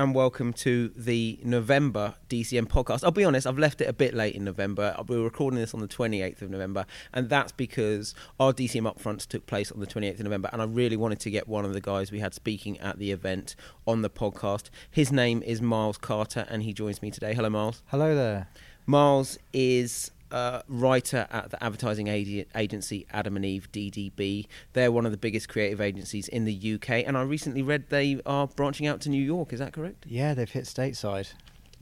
And welcome to the November DCM podcast. I'll be honest, I've left it a bit late in November. We were recording this on the 28th of November, and that's because our DCM upfronts took place on the 28th of November, and I really wanted to get one of the guys we had speaking at the event on the podcast. His name is Miles Carter, and he joins me today. Hello, Miles. Hello there. Miles is uh, writer at the advertising ag- agency Adam and Eve DDB. They're one of the biggest creative agencies in the UK, and I recently read they are branching out to New York. Is that correct? Yeah, they've hit stateside.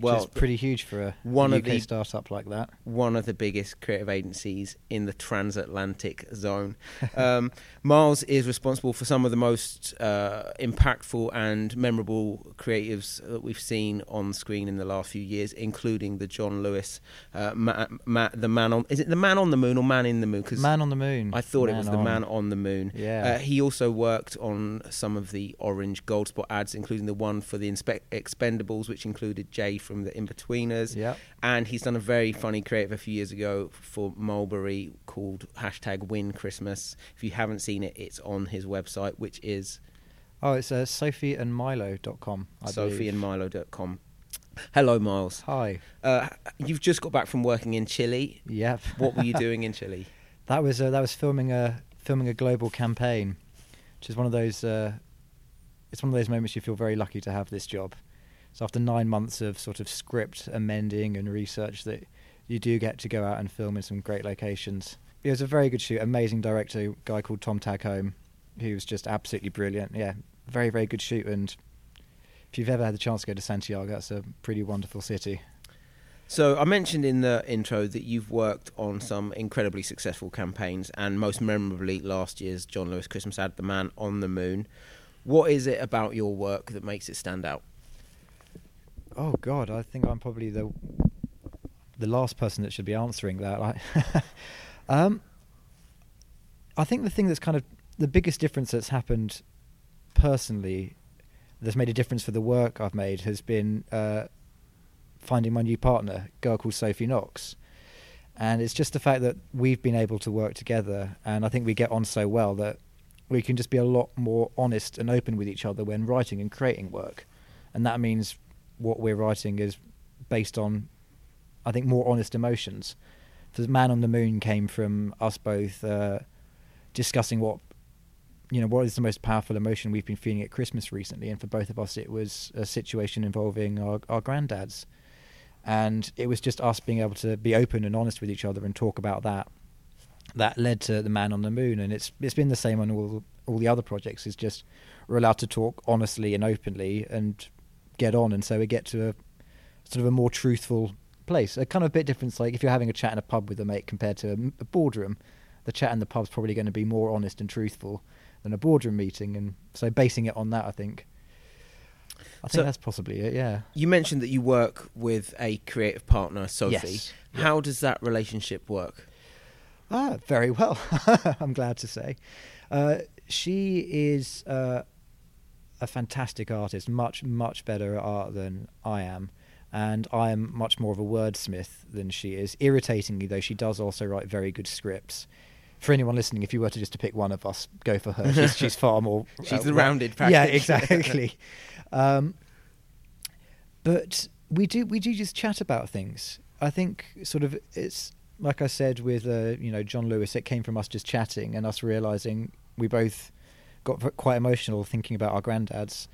Well, it's pretty huge for a one UK of the- startup like that. one of the biggest creative agencies in the transatlantic zone. Um, Miles is responsible for some of the most uh, impactful and memorable creatives that we've seen on screen in the last few years, including the John Lewis, uh, ma- ma- the man on. Is it the man on the moon or man in the moon? 'Cause Man on the Moon. I thought it was the man on the moon. Yeah. Uh, he also worked on some of the orange gold spot ads, including the one for the Inspe- Expendables, which included Jay from the Inbetweeners. Yeah. And he's done a very funny creative a few years ago for Mulberry called hashtag Win Christmas. If you haven't seen it, it's on his website, which is Oh, it's uh, sophieandmilo.com. I sophieandmilo.com. Hello, Miles. Hi. Uh, you've just got back from working in Chile. Yep. What were you doing in Chile? that was uh, that was filming a filming a global campaign, which is one of those. Uh, it's one of those moments you feel very lucky to have this job. So after nine months of sort of script amending and research, that you do get to go out and film in some great locations. It was a very good shoot. Amazing director, a guy called Tom Tagholm, who was just absolutely brilliant. Yeah, very very good shoot. And if you've ever had the chance to go to Santiago, that's a pretty wonderful city. So I mentioned in the intro that you've worked on some incredibly successful campaigns, and most memorably last year's John Lewis Christmas ad, "The Man on the Moon." What is it about your work that makes it stand out? Oh God, I think I'm probably the the last person that should be answering that. I, um, I think the thing that's kind of the biggest difference that's happened personally, that's made a difference for the work I've made, has been uh, finding my new partner, a girl called Sophie Knox. And it's just the fact that we've been able to work together, and I think we get on so well that we can just be a lot more honest and open with each other when writing and creating work. And that means what we're writing is based on, I think, more honest emotions. The Man on the Moon came from us both uh, discussing what, you know, what is the most powerful emotion we've been feeling at Christmas recently, and for both of us, it was a situation involving our, our granddads, and it was just us being able to be open and honest with each other and talk about that. That led to the Man on the Moon, and it's it's been the same on all all the other projects. Is just we're allowed to talk honestly and openly and get on, and so we get to a sort of a more truthful place. A kind of bit different, like if you're having a chat in a pub with a mate compared to a boardroom, the chat in the pub's probably going to be more honest and truthful than a boardroom meeting, and so basing it on that, I think. I think So- that's possibly it. Yeah. You mentioned that you work with a creative partner, Sophie. Yes. How does that relationship work? Ah, very well. I'm glad to say. Uh, she is uh, a fantastic artist, much, much better at art than I am. And I am much more of a wordsmith than she is. Irritatingly, though, she does also write very good scripts. For anyone listening, if you were to just to pick one of us, go for her. She's, she's far more. She's uh, the rounded rounded Yeah, exactly. um, but we do we do just chat about things. I think sort of it's like I said with uh, you know John Lewis. It came from us just chatting and us realizing we both got quite emotional thinking about our granddads.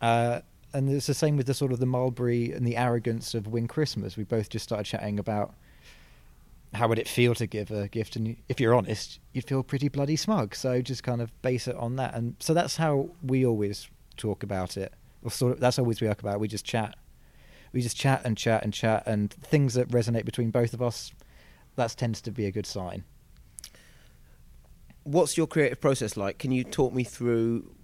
Uh, and it's the same with the sort of the mulberry and the arrogance of Win Christmas. We both just started chatting about how would it feel to give a gift, and if you're honest, you'd feel pretty bloody smug. So just kind of base it on that, and so that's how we always talk about it. Or sort of that's always we talk about. it. We just chat, we just chat and chat and chat, and things that resonate between both of us. That tends to be a good sign. What's your creative process like? Can you talk me through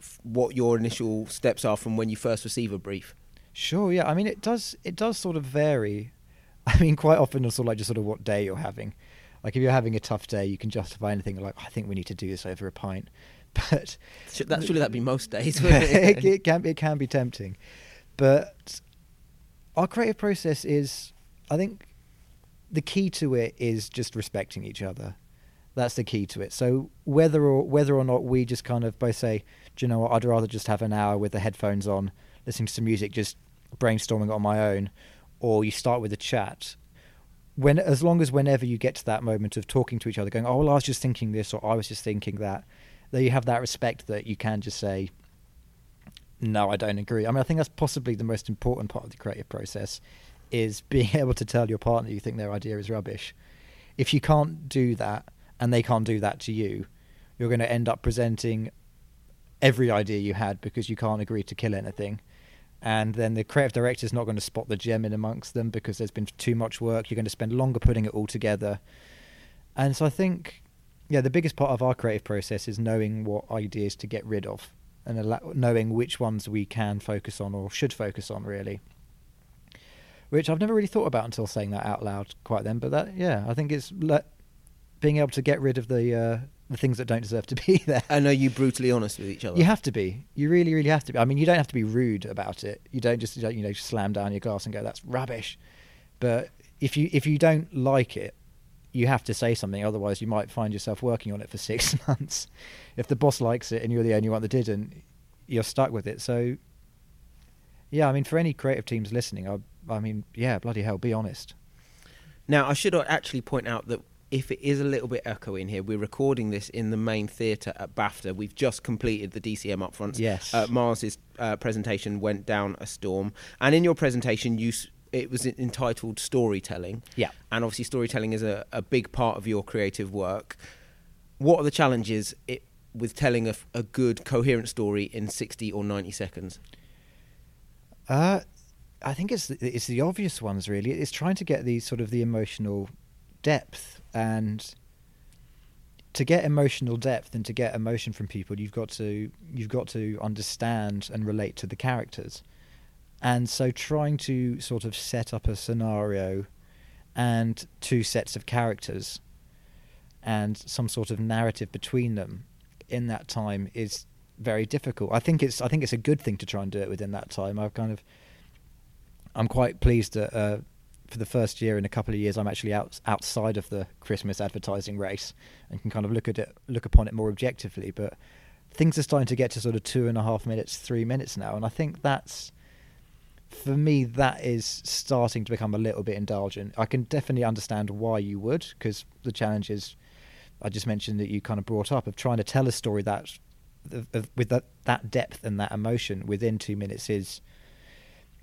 f- what your initial steps are from when you first receive a brief? Sure, yeah. I mean, it does. It does sort of vary. I mean, quite often it's sort of like just sort of what day you're having. Like if you're having a tough day, you can justify anything. Like I think we need to do this over a pint, but Should that, surely that'd be most days. it, it? it can it can be tempting. But our creative process is, I think, the key to it is just respecting each other. That's the key to it. So whether or whether or not we just kind of both say, do you know what? I'd rather just have an hour with the headphones on, listening to some music, just brainstorming on my own, or you start with a chat. When as long as whenever you get to that moment of talking to each other, going, "Oh, well, I was just thinking this," or "I was just thinking that," that you have that respect that you can just say, "No, I don't agree." I mean, I think that's possibly the most important part of the creative process is being able to tell your partner you think their idea is rubbish. If you can't do that, and they can't do that to you, you're going to end up presenting every idea you had because you can't agree to kill anything and then the creative director is not going to spot the gem in amongst them because there's been too much work. You're going to spend longer putting it all together, and so I think, yeah, the biggest part of our creative process is knowing what ideas to get rid of and knowing which ones we can focus on or should focus on, really. Which I've never really thought about until saying that out loud quite then, but that yeah, I think it's le- being able to get rid of the uh, the things that don't deserve to be there. And are you brutally honest with each other? You have to be. You really, really have to be. I mean, you don't have to be rude about it. You don't just, you, don't, you know, slam down your glass and go, "That's rubbish." But if you if you don't like it, you have to say something. Otherwise, you might find yourself working on it for six months. If the boss likes it and you're the only one that didn't, you're stuck with it. So, yeah, I mean, for any creative teams listening, I, I mean, yeah, bloody hell, be honest. Now, I should actually point out that if it is a little bit echoey in here, we're recording this in the main theatre at BAFTA. We've just completed the DCM upfronts. Yes. Uh, Miles's uh, presentation went down a storm, and in your presentation, you s- it was entitled storytelling. Yeah. And obviously, storytelling is a, a big part of your creative work. What are the challenges it, with telling a, f- a good, coherent story in sixty or ninety seconds? Uh, I think it's the, it's the obvious ones really. It's trying to get these sort of the emotional depth and to get emotional depth and to get emotion from people, you've got to you've got to understand and relate to the characters. And so trying to sort of set up a scenario and two sets of characters and some sort of narrative between them in that time is very difficult. I think it's I think it's a good thing to try and do it within that time. I've kind of I'm quite pleased that uh, for the first year in a couple of years I'm actually out outside of the Christmas advertising race and can kind of look at it look upon it more objectively. But things are starting to get to sort of two and a half minutes, three minutes now, and I think that's for me that is starting to become a little bit indulgent. I can definitely understand why you would because the challenge is I just mentioned that you kind of brought up of trying to tell a story that of, of, with that that depth and that emotion within two minutes is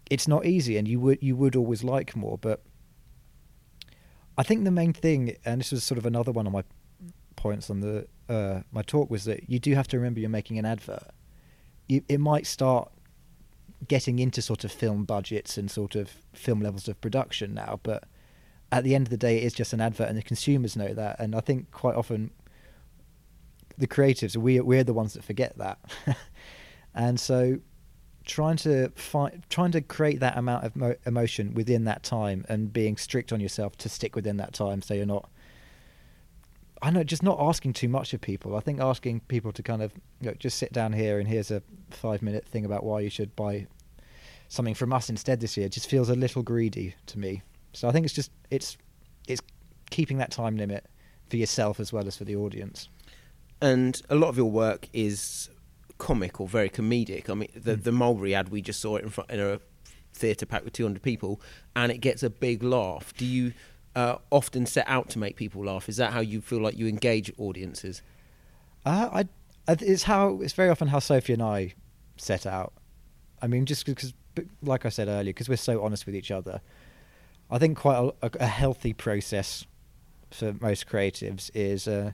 it's not easy, and you would you would always like more. But I think the main thing, and this was sort of another one of my points on the uh, my talk, was that you do have to remember you're making an advert. You, it might start getting into sort of film budgets and sort of film levels of production now, but at the end of the day, it's just an advert, and the consumers know that. And I think quite often the creatives we we're the ones that forget that, and so trying to find trying to create that amount of mo- emotion within that time and being strict on yourself to stick within that time, so you're not. I know, just not asking too much of people. I think asking people to kind of you know, just sit down here and here's a five minute thing about why you should buy something from us instead this year just feels a little greedy to me. So I think it's just it's it's keeping that time limit for yourself as well as for the audience. and a lot of your work is comic or very comedic. I mean, the Mm. the Mulberry ad we just saw it in front in a theatre packed with 200 people, and it gets a big laugh. Do you uh, often set out to make people laugh? Is that how you feel like you engage audiences? Uh, I, I it's how it's very often how Sophie and I set out. I mean, just because, like I said earlier, because we're so honest with each other, I think quite a, a, a healthy process for most creatives is. Uh,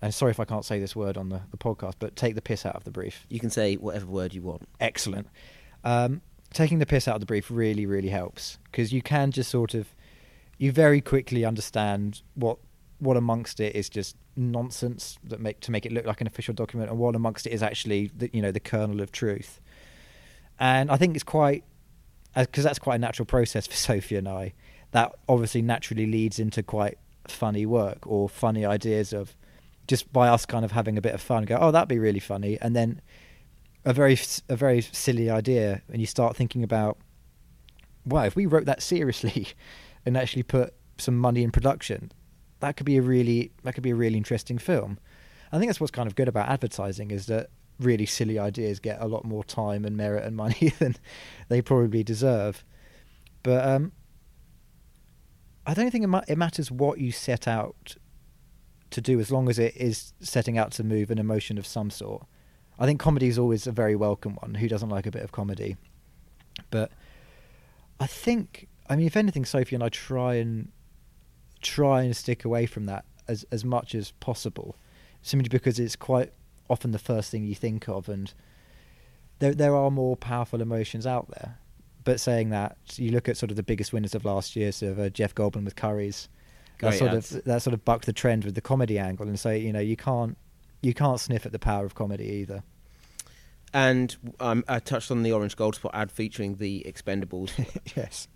and sorry if I can't say this word on the, the podcast, but take the piss out of the brief. You can say whatever word you want. Excellent. Um, taking the piss out of the brief really, really helps because you can just sort of, you very quickly understand what what amongst it is just nonsense that make to make it look like an official document, and what amongst it is actually the you know the kernel of truth. And I think it's quite because that's quite a natural process for Sophie and I. That obviously naturally leads into quite funny work or funny ideas of just by us kind of having a bit of fun. Go, oh, that'd be really funny, and then a very a very silly idea, and you start thinking about, wow, if we wrote that seriously and actually put some money in production, that could be a really that could be a really interesting film. I think that's what's kind of good about advertising is that really silly ideas get a lot more time and merit and money than they probably deserve. But um, I don't think it, ma- it matters what you set out to do as long as it is setting out to move an emotion of some sort. I think comedy is always a very welcome one. Who doesn't like a bit of comedy? But I think, I mean, if anything, Sophie and I try and try and stick away from that as as much as possible, simply because it's quite often the first thing you think of, and there there are more powerful emotions out there. But saying that, you look at sort of the biggest winners of last year, of uh, Jeff Goldblum with That sort ads. of that sort of bucked the trend with the comedy angle, and so you know you can't you can't sniff at the power of comedy either. And um, I touched on the Orange Gold Spot ad featuring the Expendables. yes.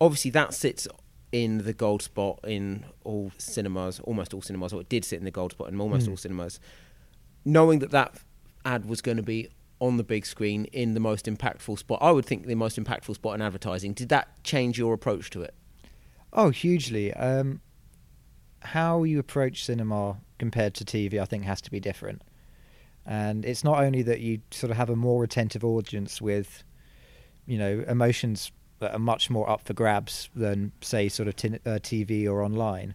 Obviously, that sits in the Gold Spot in all cinemas, almost all cinemas, or it did sit in the Gold Spot in almost Mm. all cinemas. Knowing that that ad was going to be on the big screen in the most impactful spot, I would think the most impactful spot in advertising. Did that change your approach to it? Oh, hugely. Um, how you approach cinema compared to TV, I think, has to be different. And it's not only that you sort of have a more attentive audience with, you know, emotions that are much more up for grabs than, say, sort of tin- uh, TV or online.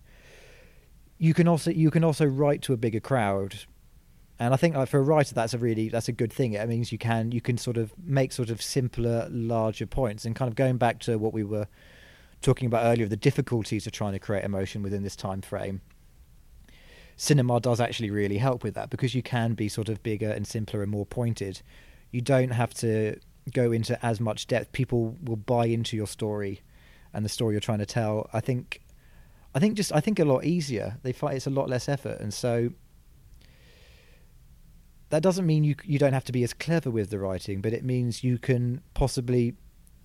You can also you can also write to a bigger crowd, and I think like, for a writer that's a really that's a good thing. It means you can you can sort of make sort of simpler, larger points, and kind of going back to what we were talking about earlier, the difficulties of trying to create emotion within this time frame. Cinema does actually really help with that because you can be sort of bigger and simpler and more pointed. You don't have to go into as much depth. People will buy into your story and the story you're trying to tell. I think, I think just I think a lot easier. They find it's a lot less effort, and so that doesn't mean you you don't have to be as clever with the writing, but it means you can possibly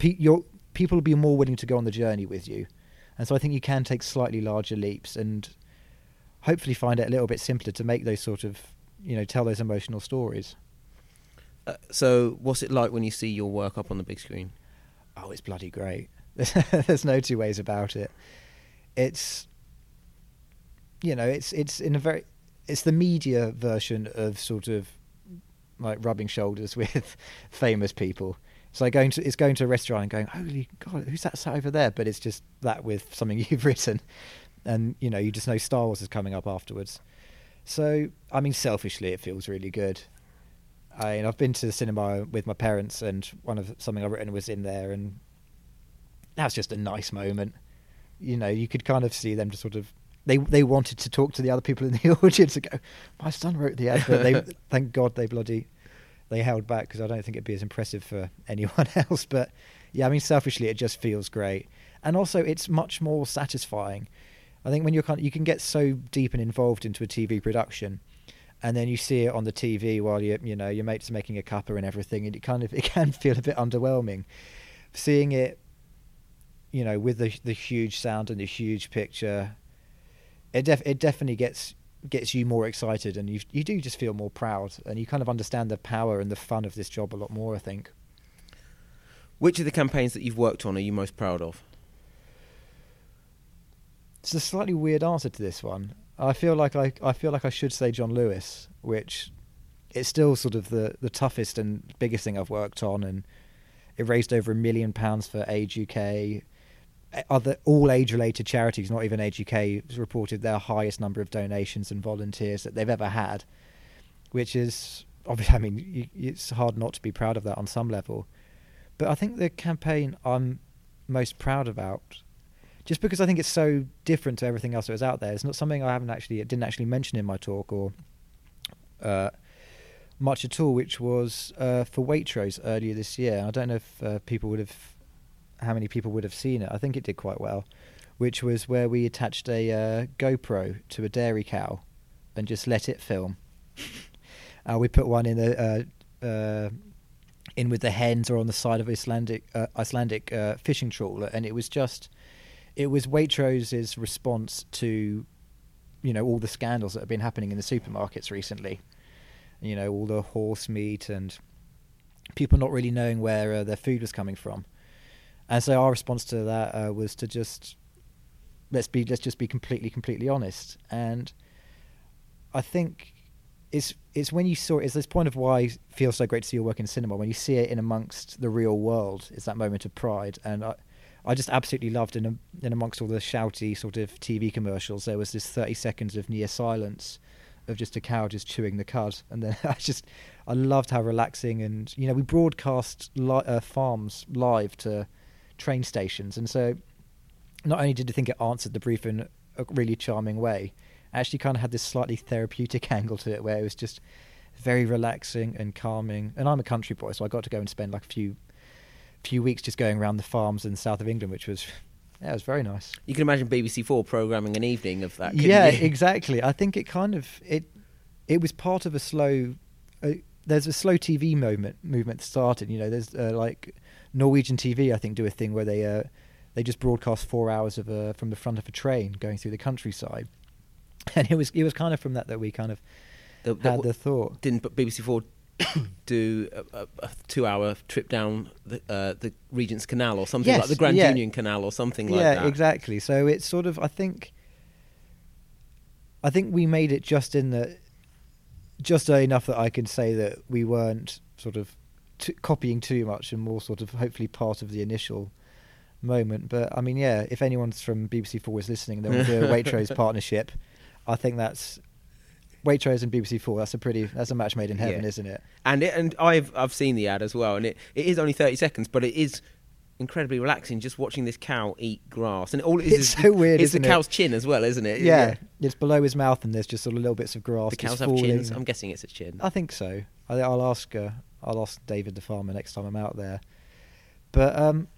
your people will be more willing to go on the journey with you, and so I think you can take slightly larger leaps and hopefully find it a little bit simpler to make those sort of you know tell those emotional stories. Uh, so, what's it like when you see your work up on the big screen? Oh, it's bloody great. There's no two ways about it. It's you know, it's it's in a very it's the media version of sort of like rubbing shoulders with famous people. Like going to it's going to a restaurant and going, Holy God, who's that sat over there? But it's just that with something you've written. And, you know, you just know Star Wars is coming up afterwards. So I mean selfishly it feels really good. I mean, I've been to the cinema with my parents, and one of something I've written was in there, and that's just a nice moment. You know, you could kind of see them just sort of they they wanted to talk to the other people in the audience and go, "My son wrote the advert." they thank God they bloody they held back because I don't think it'd be as impressive for anyone else. But yeah, I mean, selfishly, it just feels great, and also it's much more satisfying. I think when kind of, you can get so deep and involved into a TV production, and then you see it on the TV while you you know your mate's are making a cuppa and everything, and it kind of it can feel a bit underwhelming. Seeing it, you know, with the the huge sound and the huge picture, it def it definitely gets gets you more excited, and you you do just feel more proud, and you kind of understand the power and the fun of this job a lot more. I think. Which of the campaigns that you've worked on are you most proud of? It's a slightly weird answer to this one. I feel like I I feel like I should say John Lewis, which it's still sort of the the toughest and biggest thing I've worked on, and it raised over a million pounds for Age UK. Other all age related charities, not even Age UK, has reported their highest number of donations and volunteers that they've ever had, which is obviously. I mean, it's hard not to be proud of that on some level, but I think the campaign I'm most proud about just because I think it's so different to everything else that was out there. It's not something I haven't actually didn't actually mention in my talk or uh, much at all, which was uh, for Waitrose earlier this year. I don't know if uh, people would have how many people would have seen it. I think it did quite well, which was where we attached a uh, GoPro to a dairy cow and just let it film. uh, we put one in the uh, uh, in with the hens or on the side of Icelandic uh, Icelandic uh, fishing trawler, and it was just it was Waitrose's response to you know all the scandals that have been happening in the supermarkets recently. You know all the horse meat and people not really knowing where uh, their food was coming from, and so our response to that uh, was to just let's be let's just be completely completely honest. And I think it's it's when you saw it, it's this point of why it feels so great to see your work in cinema when you see it in amongst the real world. It's that moment of pride, and I, I just absolutely loved in, in amongst all the shouty sort of TV commercials. There was this thirty seconds of near silence, of just a cow just chewing the cud, and then I just I loved how relaxing and you know we broadcast li- uh, farms live to train stations, and so not only did I think it answered the brief in a really charming way, actually kind of had this slightly therapeutic angle to it where it was just very relaxing and calming. And I'm a country boy, so I got to go and spend like a few few weeks just going around the farms in the south of England, which was yeah, it was very nice. You can imagine BBC Four programming an evening of that. Yeah, you? exactly. I think it kind of it it was part of a slow. Uh, there's a slow TV moment movement that started. You know, there's uh, like Norwegian TV. I think do a thing where they uh, they just broadcast four hours of a, from the front of a train going through the countryside, and it was it was kind of from that that we kind of the, the, had the thought. Didn't BBC Four do a, a, two-hour trip down the, uh, the Regent's Canal or something yes, like the Grand yeah. Union Canal or something like yeah, that? Yeah, exactly. So it's sort of I think I think we made it just in the just enough that I can say that we weren't sort of t- copying too much and more sort of hopefully part of the initial moment. But I mean, yeah, if anyone's from BBC Four is listening, they will do a Waitrose partnership. I think that's Waitrose and BBC Four. That's a pretty that's a match made in heaven, Yeah. isn't it? And it, and I've I've seen the ad as well, and it, it is only thirty seconds, but it is incredibly relaxing just watching this cow eat grass, and all it is It's is so weird, It's the it? cow's chin as well, isn't it? Yeah, it's below his mouth, and there's just sort of little bits of grass. The cows have falling. chins. I'm guessing it's a chin. I think so. I, I'll ask. Uh, I'll ask David the farmer next time I'm out there. But um,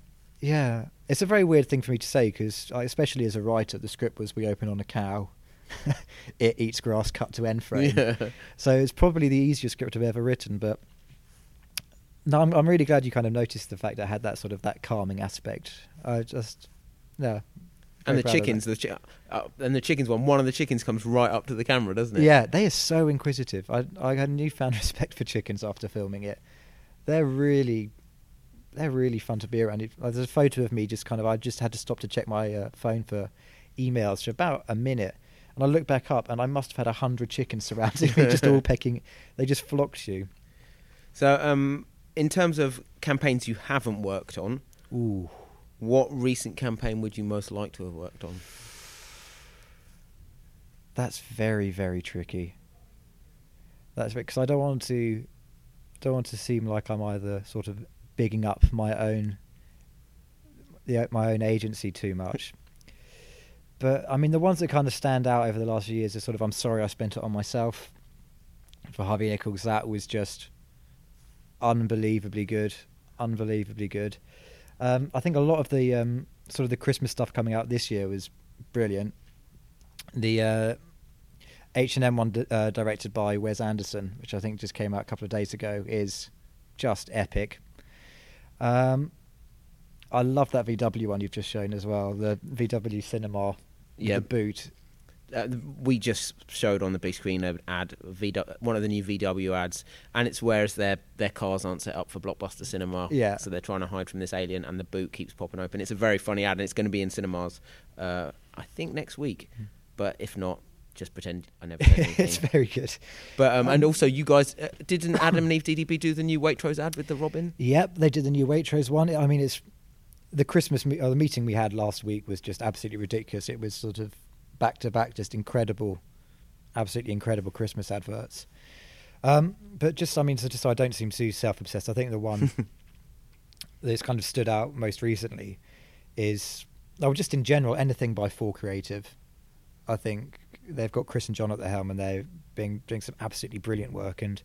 yeah, it's a very weird thing for me to say because, especially as a writer, the script was we open on a cow, it eats grass, cut to end frame. Yeah. So it's probably the easiest script I've ever written. But no, I'm, I'm really glad you kind of noticed the fact that it had that sort of that calming aspect. I just yeah. And very the chickens, the chi- uh, and the chickens one. One of the chickens comes right up to the camera, doesn't it? Yeah, they are so inquisitive. I I had a newfound respect for chickens after filming it. They're really, they're really fun to be around. It- There's a photo of me just kind of. I just had to stop to check my uh, phone for emails for about a minute, and I looked back up, and I must have had a hundred chickens surrounding me, just all pecking. They just flocked you. So, um, in terms of campaigns you haven't worked on, Ooh, what recent campaign would you most like to have worked on? that's very very tricky. That's because I don't want to, don't want to seem like I'm either sort of bigging up my own, my own agency too much. But I mean, the ones that kind of stand out over the last few years are sort of I'm sorry I spent it on myself. For Harvey Nichols, that was just unbelievably good, unbelievably good. Um, I think a lot of the um, sort of the Christmas stuff coming out this year was brilliant. The uh, H and M one di- uh, directed by Wes Anderson, which I think just came out a couple of days ago, is just epic. Um, I love that VW one you've just shown as well. The VW Cinema, the boot. Uh, we just showed on the big screen an ad, VW, one of the new VW ads, and it's whereas their their cars aren't set up for blockbuster cinema, Yeah. So they're trying to hide from this alien, and the boot keeps popping open. It's a very funny ad, and it's going to be in cinemas, uh, I think next week. But if not, just pretend I never it's very good. But um, and Um, also, you guys uh, didn't Adam and Eve DDB do the new Waitrose ad with the Robin? Yep, they did the new Waitrose one. I mean, it's the Christmas me- or the meeting we had last week was just absolutely ridiculous. It was sort of back to back, just incredible, absolutely incredible Christmas adverts. Um, but just, I mean, so just so I don't seem too self obsessed, I think the one that's kind of stood out most recently is, oh, just in general, anything by Four Creative. I think they've got Chris and John at the helm, and they're being doing some absolutely brilliant work. And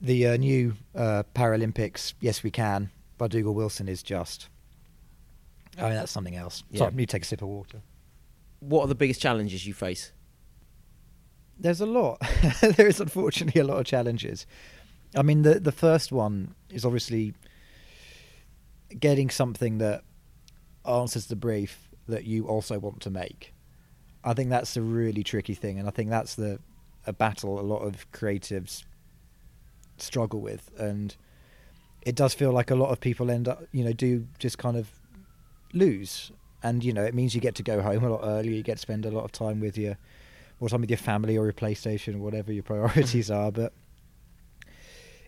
the uh, new uh, Paralympics, Yes We Can, by Dougal Wilson is just. I mean, that's something else. Yeah. Sorry, me take a sip of water. What are the biggest challenges you face? There's a lot. there is unfortunately a lot of challenges. I mean, the the first one is obviously getting something that answers the brief that you also want to make. I think that's a really tricky thing, and I think that's the a battle a lot of creatives struggle with, and it does feel like a lot of people end up, you know, do just kind of lose, and you know, it means you get to go home a lot earlier. You get to spend a lot of time with your or time with your family or your PlayStation, or whatever your priorities are. But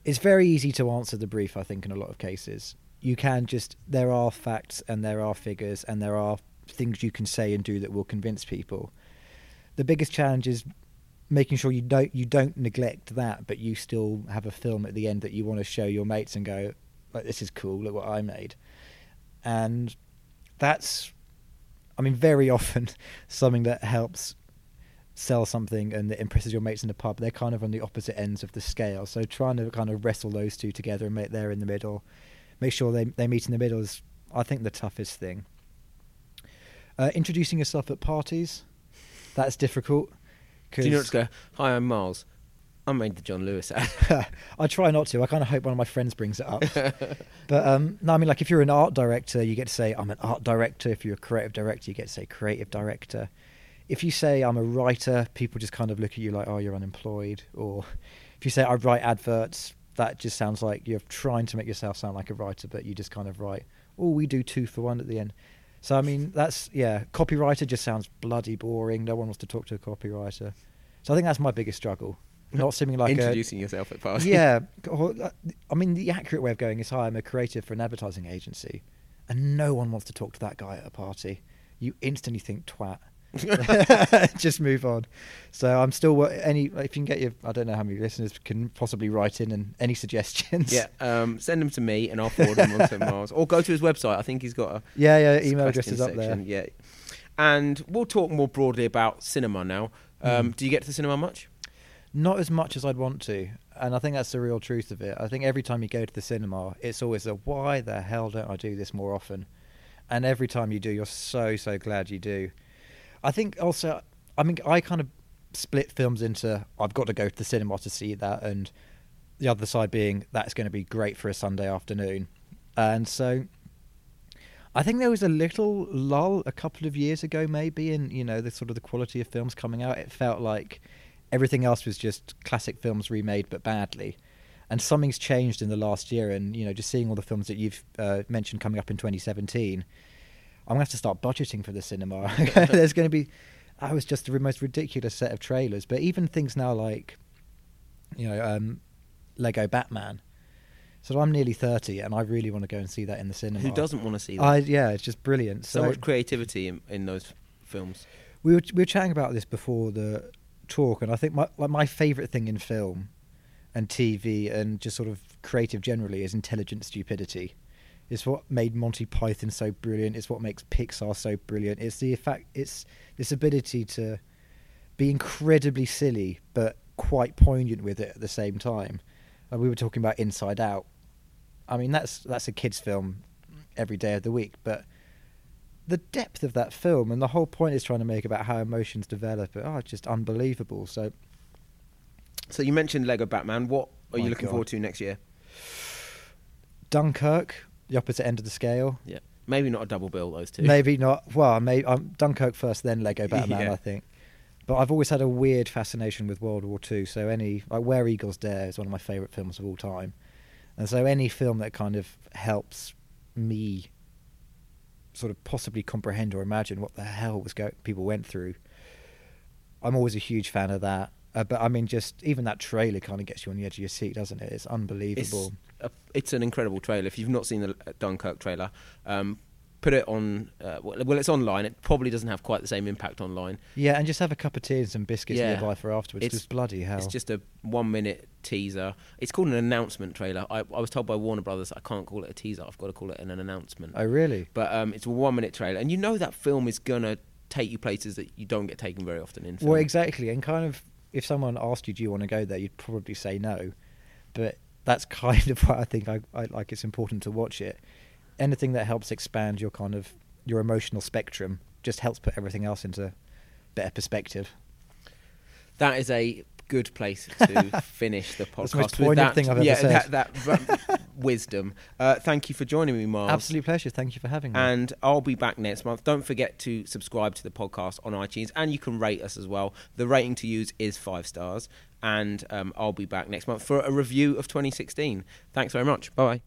it's very easy to answer the brief, I think, in a lot of cases. You can just, there are facts and there are figures and there are things you can say and do that will convince people. The biggest challenge is making sure you don't you don't neglect that, but you still have a film at the end that you want to show your mates and go, like, this is cool, look what I made. And that's I mean, very often something that helps sell something and that impresses your mates in the pub, they're kind of on the opposite ends of the scale. So trying to kind of wrestle those two together and make they're in the middle, make sure they they meet in the middle is, I think, the toughest thing. Uh, introducing yourself at parties, that's difficult. Do you not just go, "Hi, I'm Miles. I made the John Lewis ad." I try not to. I kind of hope one of my friends brings it up. but um, no, I mean, like if you're an art director, you get to say, I'm an art director. If you're a creative director, you get to say creative director. If you say, I'm a writer, people just kind of look at you like, oh, you're unemployed. Or if you say, I write adverts, that just sounds like you're trying to make yourself sound like a writer, but you just kind of write, oh, we do two for one at the end. So, I mean, that's, yeah, copywriter just sounds bloody boring. No one wants to talk to a copywriter. So I think that's my biggest struggle not seeming like introducing a, yourself at parties. Yeah, I mean the accurate way of going is, "Hi, I'm a creative for an advertising agency," and no one wants to talk to that guy at a party. You instantly think twat. just move on. So I'm still any if you can get your I don't know how many listeners can possibly write in and any suggestions. Yeah, um, send them to me and I'll forward them on to Miles. Or go to his website. I think he's got a yeah yeah email address is up there. Yeah, and we'll talk more broadly about cinema now. Um, mm. Do you get to the cinema much? Not as much as I'd want to, and I think that's the real truth of it. I think every time you go to the cinema, it's always a why the hell don't I do this more often? And every time you do, you're so so glad you do. I think also, I mean, I kind of split films into I've got to go to the cinema to see that, and the other side being that's going to be great for a Sunday afternoon. And so I think there was a little lull a couple of years ago, maybe, in you know the sort of the quality of films coming out. It felt like everything else was just classic films remade but badly. And something's changed in the last year, and you know, just seeing all the films that you've uh, mentioned coming up in 2017, I'm gonna have to start budgeting for the cinema. There's going to be, I was just the most ridiculous set of trailers. But even things now like, you know, um, Lego Batman. So I'm nearly 30, and I really want to go and see that in the cinema. Who doesn't want to see that? I, yeah, it's just brilliant. So, so much creativity in, in those films. We were we were chatting about this before the talk, and I think my like my favorite thing in film and TV and just sort of creative generally is intelligent stupidity. It's what made Monty Python so brilliant. It's what makes Pixar so brilliant. It's the effect. It's this ability to be incredibly silly but quite poignant with it at the same time. Uh, we were talking about Inside Out. I mean, that's that's a kids' film every day of the week, but the depth of that film and the whole point is trying to make about how emotions develop. Oh, just unbelievable. So, so you mentioned Lego Batman. What are you looking God. forward to next year? Dunkirk, the opposite end of the scale. Yeah, maybe not a double bill those two. Maybe not. Well, maybe um, Dunkirk first, then Lego Batman. yeah. I think. But I've always had a weird fascination with World War Two. So any like Where Eagles Dare is one of my favourite films of all time, and so any film that kind of helps me sort of possibly comprehend or imagine what the hell was go- people went through. I'm always a huge fan of that. Uh, but I mean, just even that trailer kind of gets you on the edge of your seat, doesn't it? It's unbelievable. It's, a, it's an incredible trailer. If you've not seen the Dunkirk trailer, um, put it on. Uh, well, it's online. It probably doesn't have quite the same impact online. Yeah, and just have a cup of tea and some biscuits yeah. nearby for afterwards. It's just bloody hell. It's just a one-minute teaser. It's called an announcement trailer. I, I was told by Warner Brothers I can't call it a teaser. I've got to call it an, an announcement. Oh, really? But um, it's a one-minute trailer, and you know that film is gonna take you places that you don't get taken very often in. Film. Well, exactly, and kind of if someone asked you, "Do you want to go there?" you'd probably say no, but that's kind of why I think I, I like. It's important to watch it. Anything that helps expand your kind of your emotional spectrum just helps put everything else into better perspective. That is a good place to finish the podcast. That's the most poignant that, thing I've ever yeah, said. That, that wisdom. Uh, thank you for joining me, Miles. Absolute pleasure. Thank you for having me. And I'll be back next month. Don't forget to subscribe to the podcast on iTunes, and you can rate us as well. The rating to use is five stars. And um, I'll be back next month for a review of 2016. Thanks very much. Bye.